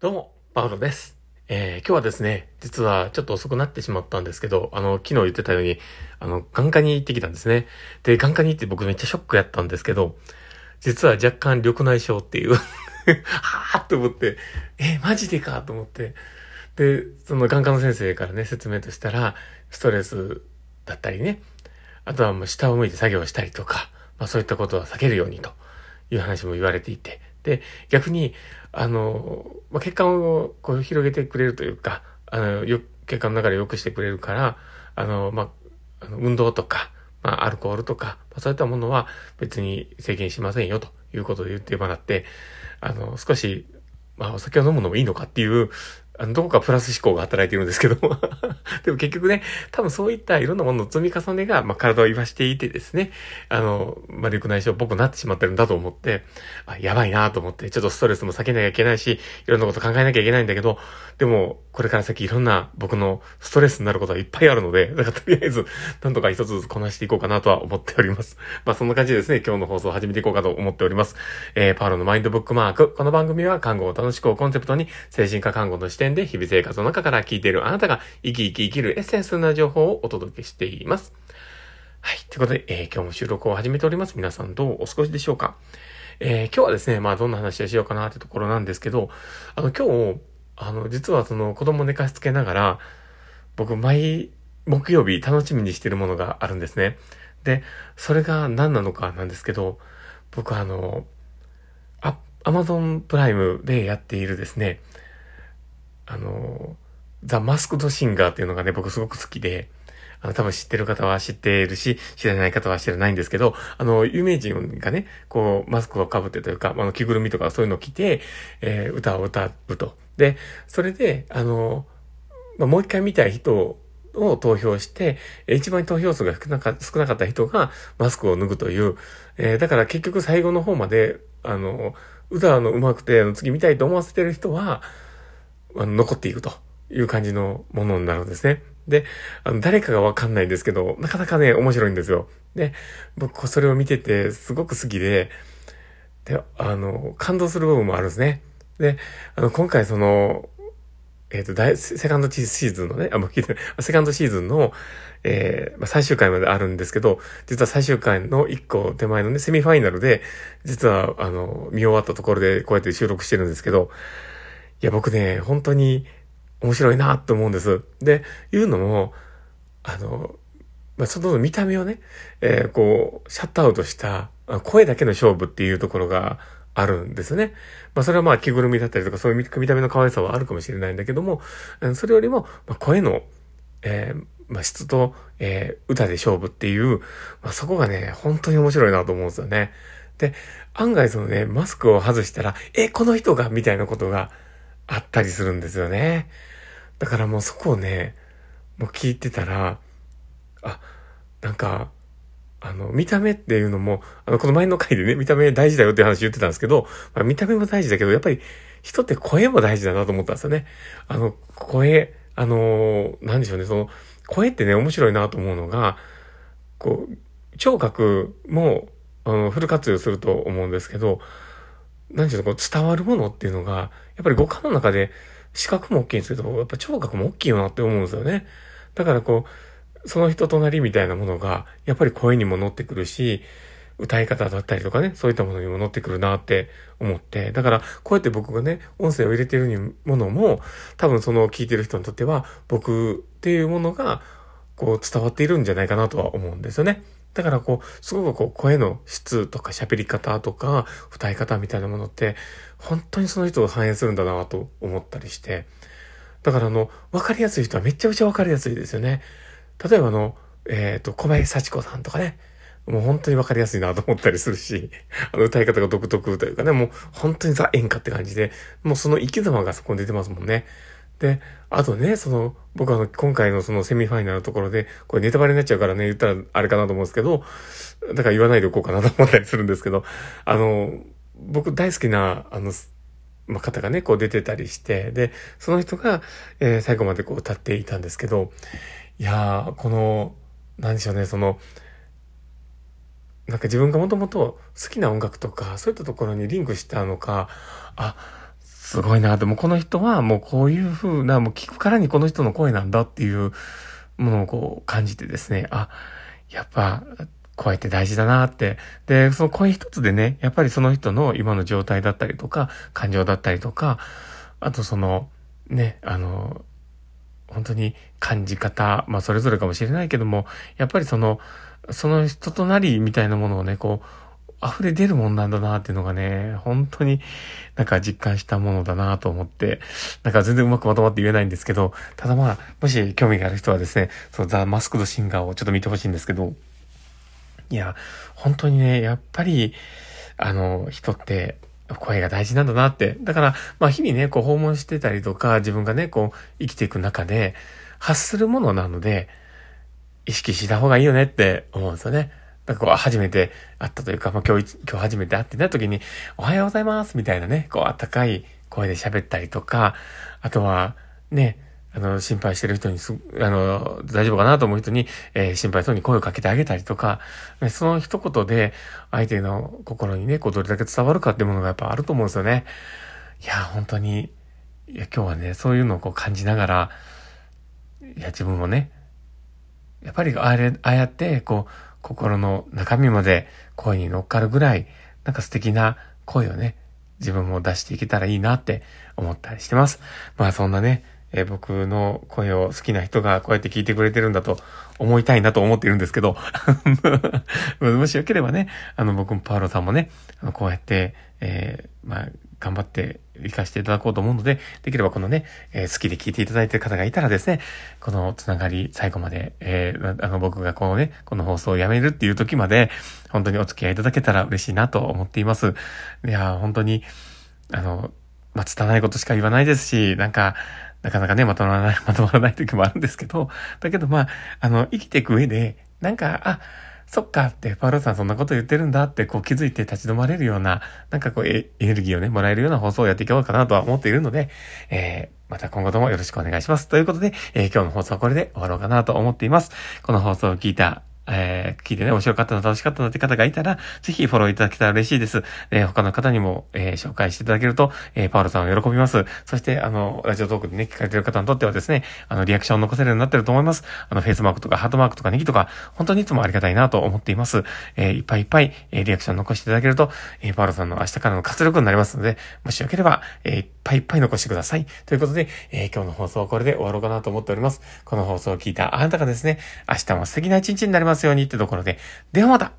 どうも、パウロです。えー、今日はですね、実はちょっと遅くなってしまったんですけど、あの、昨日言ってたように、あの、眼科に行ってきたんですね。で、眼科に行って僕めっちゃショックやったんですけど、実は若干緑内障っていう はぁと思って、えー、マジでかと思って。で、その眼科の先生からね、説明としたら、ストレスだったりね、あとはもう下を向いて作業したりとか、まあそういったことは避けるようにという話も言われていて、で、逆に、あの、まあ、血管をこう広げてくれるというか、あの、よ血管の中で良くしてくれるから、あの、まあ、運動とか、まあ、アルコールとか、まあ、そういったものは別に制限しませんよということで言ってもらって、あの、少し、まあ、お酒を飲むのもいいのかっていう、あの、どこかプラス思考が働いているんですけども でも結局ね、多分そういったいろんなものの積み重ねが、まあ、体を言わしていてですね、あの、まあ、緑内障っぽくなってしまってるんだと思って、あ、やばいなと思って、ちょっとストレスも避けなきゃいけないし、いろんなこと考えなきゃいけないんだけど、でも、これから先いろんな僕のストレスになることはいっぱいあるので、だから とりあえず、なんとか一つずつこなしていこうかなとは思っております。まあ、そんな感じでですね、今日の放送を始めていこうかと思っております。えー、パーロのマインドブックマーク。この番組は看護を楽しくをコンセプトに、精神科看護の視点で日々生活の中から聞いているあなたが生き生き生きるエッセンスな情報をお届けしています。はい。ということで、えー、今日も収録を始めております。皆さんどうお過ごしでしょうか？えー、今日はですね、まあどんな話をしようかなってところなんですけど、あの今日、あの実はその子供寝かしつけながら、僕毎木曜日楽しみにしてるものがあるんですね。で、それが何なのかなんですけど、僕あの、アマゾンプライムでやっているですね、あの、ザ・マスクド・シンガーっていうのがね、僕すごく好きで、あの、多分知ってる方は知っているし、知らない方は知らないんですけど、あの、有名人がね、こう、マスクを被ってというか、あの、着ぐるみとかそういうのを着て、えー、歌を歌うと。で、それで、あの、まあ、もう一回見たい人を投票して、一番投票数が少なか少なかった人がマスクを脱ぐという、えー、だから結局最後の方まで、あの、歌の上手くて、次見たいと思わせてる人は、あの、残っていくという感じのものになるんですね。で、あの、誰かがわかんないんですけど、なかなかね、面白いんですよ。で、僕、それを見てて、すごく好きで、で、あの、感動する部分もあるんですね。で、あの、今回その、えっ、ー、と、大、セカンドシーズンのね、あ、もう聞いて セカンドシーズンの、えー、まあ、最終回まであるんですけど、実は最終回の一個手前のね、セミファイナルで、実は、あの、見終わったところでこうやって収録してるんですけど、いや、僕ね、本当に面白いなと思うんです。で、言うのも、あの、まあ、その見た目をね、えー、こう、シャットアウトした声だけの勝負っていうところがあるんですね。まあ、それはまあ着ぐるみだったりとかそういう見た目の可愛さはあるかもしれないんだけども、それよりも、まあ、声の、えー、まあ、質と、えー、歌で勝負っていう、まあ、そこがね、本当に面白いなと思うんですよね。で、案外そのね、マスクを外したら、え、この人が、みたいなことがあったりするんですよね。だからもうそこをね、もう聞いてたら、あ、なんか、あの、見た目っていうのも、あの、この前の回でね、見た目大事だよって話言ってたんですけど、まあ、見た目も大事だけど、やっぱり人って声も大事だなと思ったんですよね。あの、声、あの、なんでしょうね、その、声ってね、面白いなと思うのが、こう、聴覚も、あの、フル活用すると思うんですけど、なんでしょう、こう伝わるものっていうのが、やっぱり五感の中で視覚も大きいんですけど、やっぱ聴覚も大きいよなって思うんですよね。だからこう、その人となりみたいなものが、やっぱり声にも乗ってくるし、歌い方だったりとかね、そういったものにも乗ってくるなって思って。だから、こうやって僕がね、音声を入れてるものも、多分その聞いてる人にとっては、僕っていうものが、こう伝わっているんじゃないかなとは思うんですよね。だからこう、すごくこう、声の質とか喋り方とか、歌い方みたいなものって、本当にその人を反映するんだなと思ったりして。だからあの、わかりやすい人はめちゃくちゃわかりやすいですよね。例えばあの、えっ、ー、と、小林幸子さんとかね、もう本当にわかりやすいなと思ったりするし、あの歌い方が独特というかね、もう本当にザ演歌って感じで、もうその生き様がそこに出てますもんね。で、あとね、その、僕はあの、今回のそのセミファイナルのところで、これネタバレになっちゃうからね、言ったらあれかなと思うんですけど、だから言わないでおこうかなと思ったりするんですけど、あの、僕大好きな、あの、ま、方がね、こう出てたりして、で、その人が、えー、最後までこう歌っていたんですけど、いやー、この、なんでしょうね、その、なんか自分がもともと好きな音楽とか、そういったところにリンクしたのか、あ、すごいな。でもこの人はもうこういう風な、もう聞くからにこの人の声なんだっていうものをこう感じてですね、あ、やっぱ、声って大事だなって。で、その声一つでね、やっぱりその人の今の状態だったりとか、感情だったりとか、あとその、ね、あの、本当に感じ方、まあそれぞれかもしれないけども、やっぱりその、その人となりみたいなものをね、こう、溢れ出るもんなんだなっていうのがね、本当になんか実感したものだなと思って、なんか全然うまくまとまって言えないんですけど、ただまあ、もし興味がある人はですね、そのザ・マスクドシンガーをちょっと見てほしいんですけど、いや、本当にね、やっぱり、あの、人って声が大事なんだなって。だから、まあ日々ね、こう訪問してたりとか、自分がね、こう生きていく中で、発するものなので、意識した方がいいよねって思うんですよね。なんかこう、初めて会ったというか、まあ今日、今日初めて会ってな時に、おはようございますみたいなね、こう、あったかい声で喋ったりとか、あとは、ね、あの、心配してる人にす、あの、大丈夫かなと思う人に、えー、心配そうに声をかけてあげたりとか、その一言で、相手の心にね、こう、どれだけ伝わるかっていうものがやっぱあると思うんですよね。いや、本当に、いや、今日はね、そういうのをこう感じながら、いや、自分もね、やっぱりあれ、ああやって、こう、心の中身まで声に乗っかるぐらい、なんか素敵な声をね、自分も出していけたらいいなって思ったりしてます。まあそんなね、えー、僕の声を好きな人がこうやって聞いてくれてるんだと思いたいなと思っているんですけど もしよければね、あの僕もパウロさんもね、こうやって、えー、まあ、頑張って活かしていただこうと思うので、できればこのね、えー、好きで聞いていただいている方がいたらですね、このつながり最後まで、えー、あの僕がこのね、この放送をやめるっていう時まで、本当にお付き合いいただけたら嬉しいなと思っています。いや、本当に、あの、まあ、拙いことしか言わないですし、なんか、なかなかね、まとまらない、まとまらない時もあるんですけど、だけどまあ、あの、生きていく上で、なんか、あ、そっかって、パウロさんそんなこと言ってるんだって、こう気づいて立ち止まれるような、なんかこうエネルギーをね、もらえるような放送をやっていこうかなとは思っているので、えー、また今後ともよろしくお願いします。ということで、えー、今日の放送はこれで終わろうかなと思っています。この放送を聞いたえー、聞いてね、面白かったな、楽しかったなって方がいたら、ぜひフォローいただけたら嬉しいです。えー、他の方にも、えー、紹介していただけると、えー、パウロさんを喜びます。そして、あの、ラジオトークでね、聞かれてる方にとってはですね、あの、リアクションを残せるようになってると思います。あの、フェイスマークとかハートマークとかネギとか、本当にいつもありがたいなと思っています。えー、いっぱいいっぱい、えー、リアクション残していただけると、えー、パウロさんの明日からの活力になりますので、もしよければ、えー、いっぱいいっぱい残してください。ということで、えー、今日の放送はこれで終わろうかなと思っております。この放送を聞いたあなたがですね、明日も素敵な一日になりますますようにってところで、ではまた。